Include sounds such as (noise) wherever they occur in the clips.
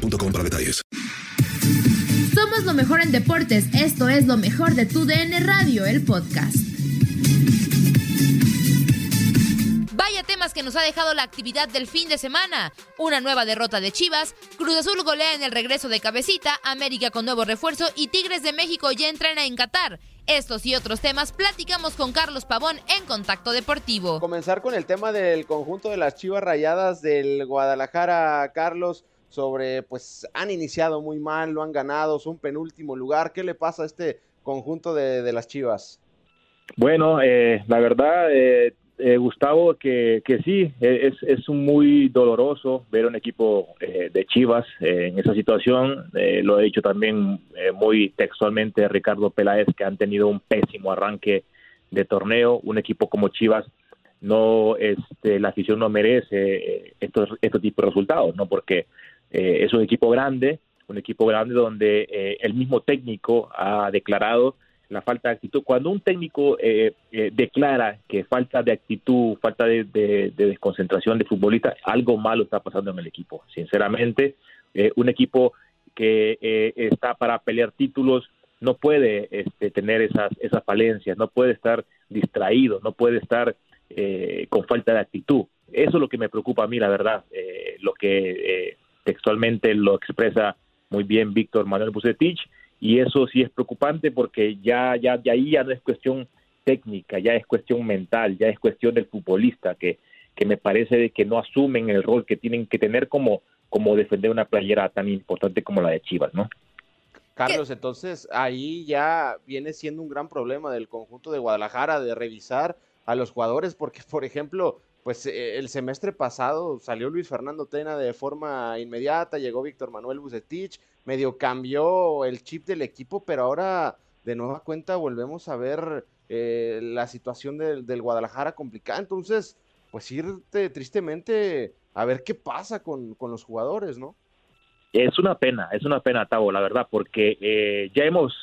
boostmobile.com para detalles. Somos lo mejor en deportes. Esto es lo mejor de tu DN Radio, el podcast. Vaya temas que nos ha dejado la actividad del fin de semana. Una nueva derrota de Chivas, Cruz Azul golea en el regreso de Cabecita, América con nuevo refuerzo y Tigres de México ya entrena en Qatar. Estos y otros temas platicamos con Carlos Pavón en Contacto Deportivo. Comenzar con el tema del conjunto de las Chivas Rayadas del Guadalajara, Carlos sobre, pues han iniciado muy mal, lo han ganado, son penúltimo lugar. ¿Qué le pasa a este conjunto de, las Chivas? Bueno, eh, la verdad, eh, eh, Gustavo, que, que sí, es, es muy doloroso ver un equipo de Chivas en esa situación. lo he dicho también muy textualmente Ricardo Peláez, que han tenido un pésimo arranque de torneo. Un equipo como Chivas no este, la afición no merece estos, estos tipos de resultados, ¿no? Porque eh, es un equipo grande, un equipo grande donde eh, el mismo técnico ha declarado la falta de actitud. Cuando un técnico eh, declara que falta de actitud, falta de, desconcentración de futbolista, algo malo está pasando en el equipo. Sinceramente, un equipo que está para pelear títulos no puede este, tener esas, esas falencias, no puede estar distraído, no puede estar con falta de actitud. Eso es lo que me preocupa a mí, la verdad. lo que textualmente lo expresa muy bien Víctor Manuel Bucetich y eso sí es preocupante porque ya ya de ahí ya no es cuestión técnica, ya es cuestión mental, ya es cuestión del futbolista que que me parece de que no asumen el rol que tienen que tener como como defender una playera tan importante como la de Chivas, ¿no? Carlos, entonces ahí ya viene siendo un gran problema del conjunto de Guadalajara de revisar a los jugadores porque por ejemplo, pues eh, el semestre pasado salió Luis Fernando Tena de forma inmediata, llegó Víctor Manuel Bucetich, medio cambió el chip del equipo, pero ahora de nueva cuenta volvemos a ver eh, la situación del, Guadalajara complicada. Entonces, pues irte tristemente a ver qué pasa con, los jugadores, ¿no? Es una pena, es una pena, Tavo, la verdad, porque eh, ya hemos,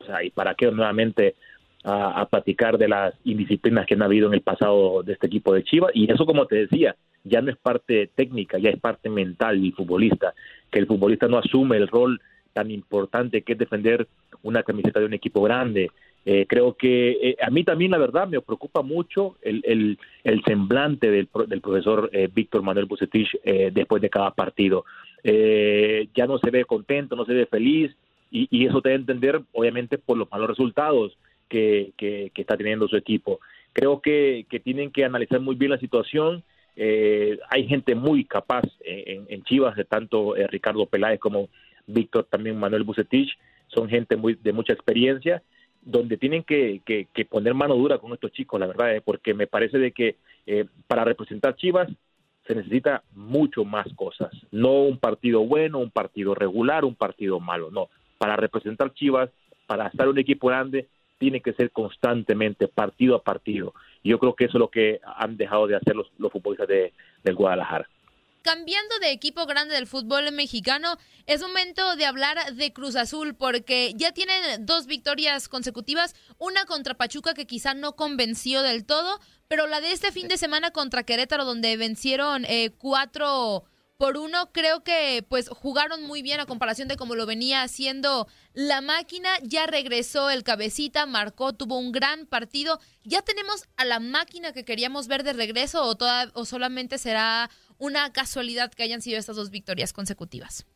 o sea, y para qué nuevamente a, platicar de las indisciplinas que han habido en el pasado de este equipo de Chivas. Y eso como te decía ya no es parte técnica ya es parte mental y futbolista que el futbolista no asume el rol tan importante que es defender una camiseta de un equipo grande. Eh, creo que eh, a mí también la verdad me preocupa mucho el, el, el semblante del, del profesor eh, Víctor Manuel Bucetich después de cada partido. Ya no se ve contento no se ve feliz y, y eso te debe entender obviamente por los malos resultados que, está teniendo su equipo. Creo que, tienen que analizar muy bien la situación. Eh, hay gente muy capaz en, Chivas, de tanto eh, Ricardo Peláez como Víctor, también Manuel Bucetich, son gente muy de mucha experiencia, donde tienen que, poner mano dura con estos chicos, la verdad, eh, porque me parece de que para representar Chivas se necesita mucho más cosas, no un partido bueno, un partido regular, un partido malo, no, para representar Chivas, para estar un equipo grande, tiene que ser constantemente, partido a partido. Yo creo que eso es lo que han dejado de hacer los, futbolistas de, del Guadalajara. Cambiando de equipo grande del fútbol mexicano, es momento de hablar de Cruz Azul porque ya tienen dos victorias consecutivas, una contra Pachuca que quizá no convenció del todo, pero la de este fin de semana contra Querétaro donde vencieron eh, cuatro por uno, creo que pues jugaron muy bien a comparación de como lo venía haciendo la máquina. Ya regresó el cabecita, marcó, tuvo un gran partido. ¿Ya tenemos a la máquina que queríamos ver de regreso o, toda, o solamente será una casualidad que hayan sido estas dos victorias consecutivas?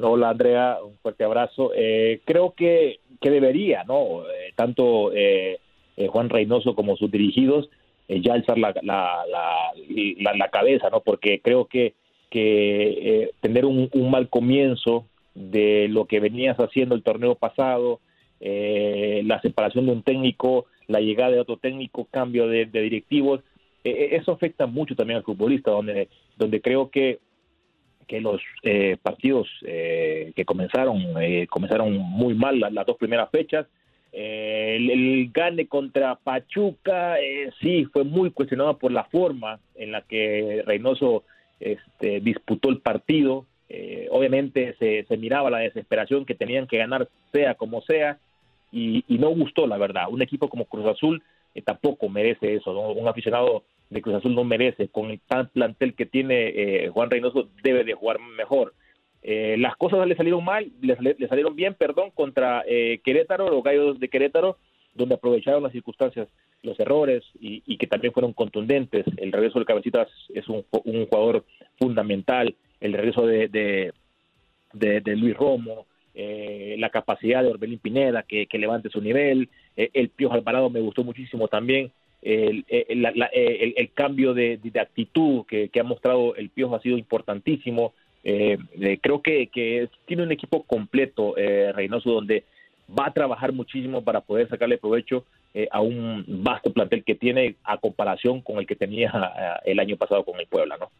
hola Andrea, un fuerte abrazo. Eh, creo que, que debería, ¿no? Eh, tanto eh, Juan Reynoso como sus dirigidos ya alzar la, la, la cabeza, ¿no? Porque creo que que eh, tener un, mal comienzo de lo que venías haciendo el torneo pasado, eh, la separación de un técnico, la llegada de otro técnico, cambio de, directivos, eh, eso afecta mucho también al futbolista, donde, donde creo que, que los eh, partidos eh, que comenzaron eh, comenzaron muy mal las, dos primeras fechas. El, gane contra Pachuca sí fue muy cuestionado por la forma en la que Reynoso este, disputó el partido. obviamente se, se, miraba la desesperación que tenían que ganar sea como sea y, no gustó la verdad. Un equipo como Cruz Azul tampoco merece eso. Un aficionado de Cruz Azul no merece. Con el tan plantel que tiene eh, Juan Reynoso, debe de jugar mejor. Eh, las cosas le salieron mal, le, salieron bien, perdón, contra eh, Querétaro, los gallos de Querétaro, donde aprovecharon las circunstancias, los errores y, que también fueron contundentes. El regreso de Cabecitas es un, jugador fundamental. El regreso de, de, Luis Romo, la capacidad de Orbelín Pineda que, levante su nivel. el Pío Alvarado me gustó muchísimo también el, el, cambio de, actitud que, ha mostrado el Piojo ha sido importantísimo. Eh, eh, creo que, que, tiene un equipo completo, eh, Reynoso, donde va a trabajar muchísimo para poder sacarle provecho a un vasto plantel que tiene a comparación con el que tenía el año pasado con el Puebla, ¿no?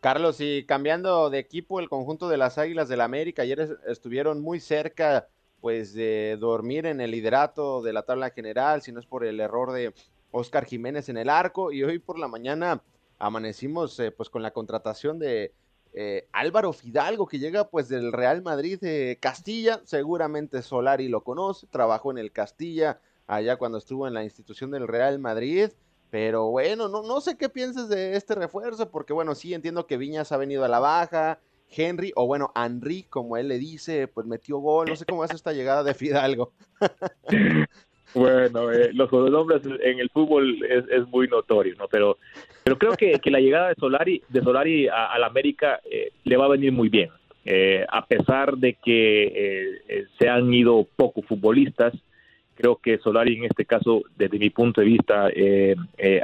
Carlos, y cambiando de equipo, el conjunto de las Águilas del la América ayer estuvieron muy cerca pues de dormir en el liderato de la tabla general, si no es por el error de Oscar Jiménez en el arco y hoy por la mañana amanecimos eh, pues con la contratación de eh, Álvaro Fidalgo que llega pues del Real Madrid de Castilla, seguramente Solari lo conoce, trabajó en el Castilla allá cuando estuvo en la institución del Real Madrid, pero bueno, no, no sé qué pienses de este refuerzo, porque bueno, sí entiendo que Viñas ha venido a la baja, Henry, o bueno, Henry, como él le dice, pues metió gol. No sé cómo es esta llegada de Fidalgo. (laughs) bueno, eh, los nombres en el fútbol es, muy notorio, ¿no? Pero, pero creo que, la llegada de Solari, de Solari a, la América eh, le va a venir muy bien. Eh, a pesar de que se han ido pocos futbolistas, creo que Solari en este caso, desde mi punto de vista,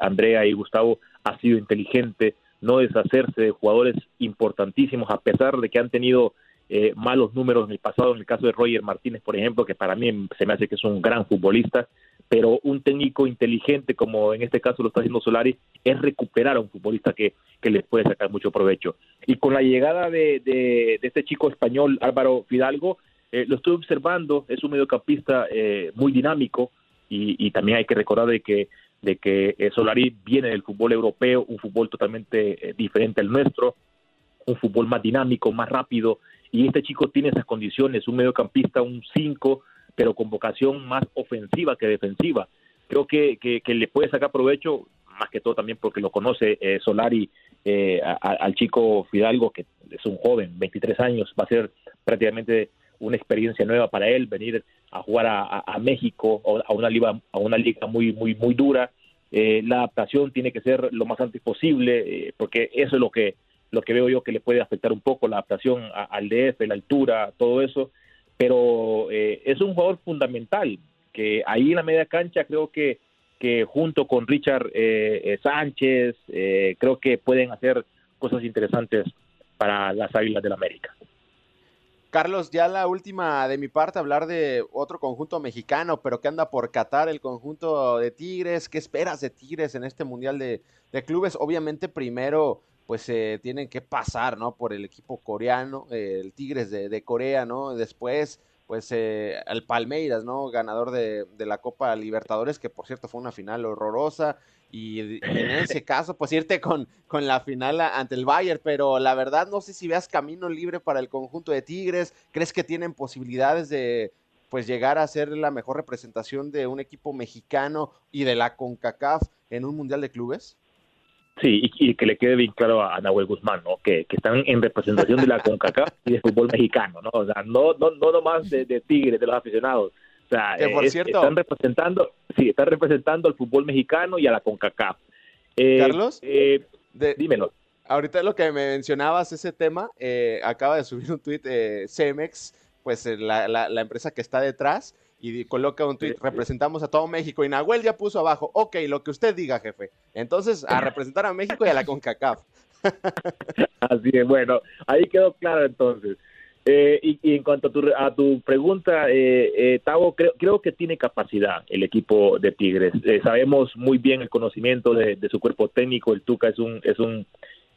Andrea y Gustavo, ha sido inteligente, no deshacerse de jugadores importantísimos, a pesar de que han tenido eh, malos números en el pasado, en el caso de Roger Martínez, por ejemplo, que para mí se me hace que es un gran futbolista, pero un técnico inteligente, como en este caso lo está haciendo Solari, es recuperar a un futbolista que, que les puede sacar mucho provecho. Y con la llegada de, de, este chico español, Álvaro Fidalgo, eh, lo estoy observando, es un mediocampista eh, muy dinámico, y, y, también hay que recordar de que de que eh, Solari viene del fútbol europeo, un fútbol totalmente eh, diferente al nuestro, un fútbol más dinámico, más rápido, y este chico tiene esas condiciones, un mediocampista, un 5, pero con vocación más ofensiva que defensiva. Creo que, que, le puede sacar provecho, más que todo también porque lo conoce eh, Solari al chico Fidalgo, que es un joven, 23 años, va a ser prácticamente una experiencia nueva para él, venir a jugar a, México a una liga, a una liga muy, muy, muy dura. Eh, la adaptación tiene que ser lo más antes posible, eh, porque eso es lo que, lo que veo yo que le puede afectar un poco la adaptación al DF, la altura, todo eso. Pero eh, es un jugador fundamental, que ahí en la media cancha creo que, que junto con Richard Sánchez, creo que pueden hacer cosas interesantes para las Águilas del América. Carlos, ya la última de mi parte, hablar de otro conjunto mexicano, pero que anda por Qatar, el conjunto de Tigres. ¿Qué esperas de Tigres en este Mundial de, Clubes? Obviamente primero, pues se tienen que pasar, ¿no? Por el equipo coreano, el Tigres de, Corea, ¿no? Después, pues eh, el Palmeiras, ¿no? Ganador de, de la Copa Libertadores, que por cierto fue una final horrorosa y en ese (laughs) caso, pues irte con, con la final ante el Bayern, pero la verdad no sé si veas camino libre para el conjunto de Tigres, ¿crees que tienen posibilidades de pues llegar a ser la mejor representación de un equipo mexicano y de la CONCACAF en un Mundial de Clubes? Sí, y, que le quede bien claro a, Nahuel Guzmán, ¿no? Que, están en representación de la CONCACAF y de fútbol mexicano, ¿no? O sea, no, no, no nomás de, de Tigres, de los aficionados, que por cierto, están representando, sí, están representando al fútbol mexicano y a la CONCACAF. Eh, Carlos, eh, dímelo. Ahorita lo que me mencionabas, ese tema, eh, acaba de subir un tuit Cemex, pues la, la, empresa que está detrás, y coloca un tuit, representamos a todo México, y Nahuel ya puso abajo, ok, lo que usted diga, jefe. Entonces, a representar a México y a la CONCACAF. (laughs) Así es, bueno, ahí quedó claro entonces. Eh, y, en cuanto a tu, a tu pregunta, eh, eh, Tavo, creo, creo que tiene capacidad el equipo de Tigres. Eh, sabemos muy bien el conocimiento de, su cuerpo técnico. El Tuca es un, es un,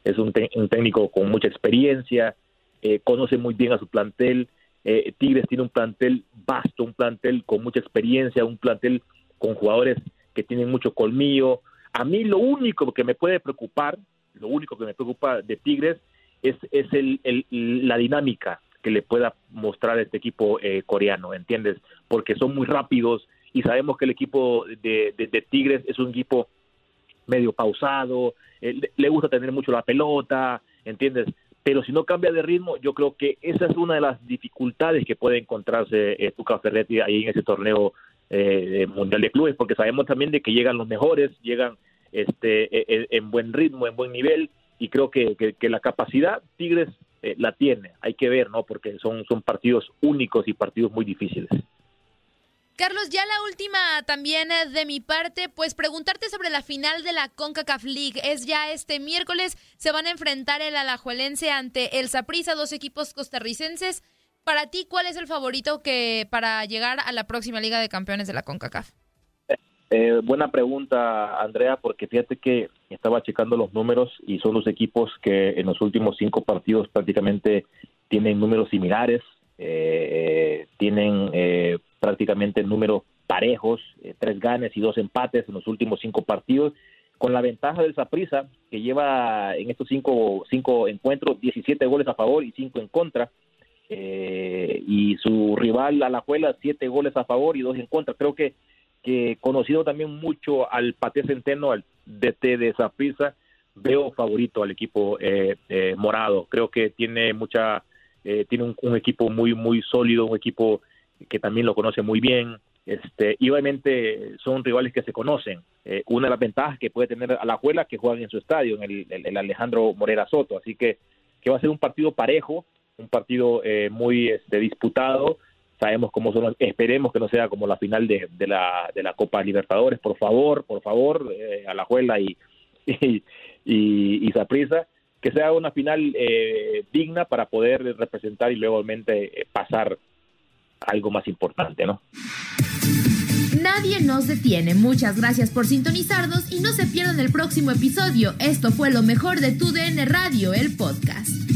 es un, técnico con mucha experiencia, eh, conoce muy bien a su plantel. Eh, Tigres tiene un plantel vasto, un plantel con mucha experiencia, un plantel con jugadores que tienen mucho colmillo. A mí lo único que me puede preocupar, lo único que me preocupa de Tigres es, es el, la dinámica que le pueda mostrar este equipo eh, coreano, ¿entiendes? Porque son muy rápidos y sabemos que el equipo de, de, Tigres es un equipo medio pausado, eh, le gusta tener mucho la pelota, ¿entiendes? Pero si no cambia de ritmo, yo creo que esa es una de las dificultades que puede encontrarse eh, Tuca Ferretti ahí en ese torneo eh, mundial de clubes, porque sabemos también de que llegan los mejores, llegan este en buen ritmo, en buen nivel, y creo que, que la capacidad Tigres eh, la tiene. Hay que ver, ¿no? Porque son, son partidos únicos y partidos muy difíciles. Carlos, ya la última también eh, de mi parte, pues preguntarte sobre la final de la CONCACAF League. Es ya este miércoles, se van a enfrentar el Alajuelense ante el Saprissa, dos equipos costarricenses. Para ti, ¿cuál es el favorito que para llegar a la próxima Liga de Campeones de la CONCACAF? Eh, buena pregunta, Andrea, porque fíjate que estaba checando los números y son los equipos que en los últimos cinco partidos prácticamente tienen números similares, eh, tienen eh, prácticamente números parejos, tres ganes y dos empates en los últimos cinco partidos, con la ventaja del Saprissa, que lleva en estos cinco, cinco encuentros 17 goles a favor y cinco en contra. y su rival Alajuela siete goles a favor y dos en contra. Creo que que conocido también mucho al Pate Centeno, al DT de Zaprisa, veo favorito al equipo eh, eh, morado. Creo que tiene mucha, eh, tiene un, equipo muy muy sólido, un equipo que también lo conoce muy bien. Este, y obviamente son rivales que se conocen. una de las ventajas que puede tener a la Juela que juegan en su estadio, en el, Alejandro Morera Soto. Así que, que va a ser un partido parejo, un partido muy este, disputado sabemos cómo son, esperemos que no sea como la final de, de, la, de la Copa Libertadores, por favor, por favor, eh, a la Juela (laughs) y, y, y, que sea una final eh, digna para poder representar y luego eh, pasar algo más importante, ¿no? Nadie nos detiene. Muchas gracias por sintonizarnos y no se pierdan el próximo episodio. Esto fue lo mejor de Tu DN Radio, el podcast.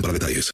para detalles.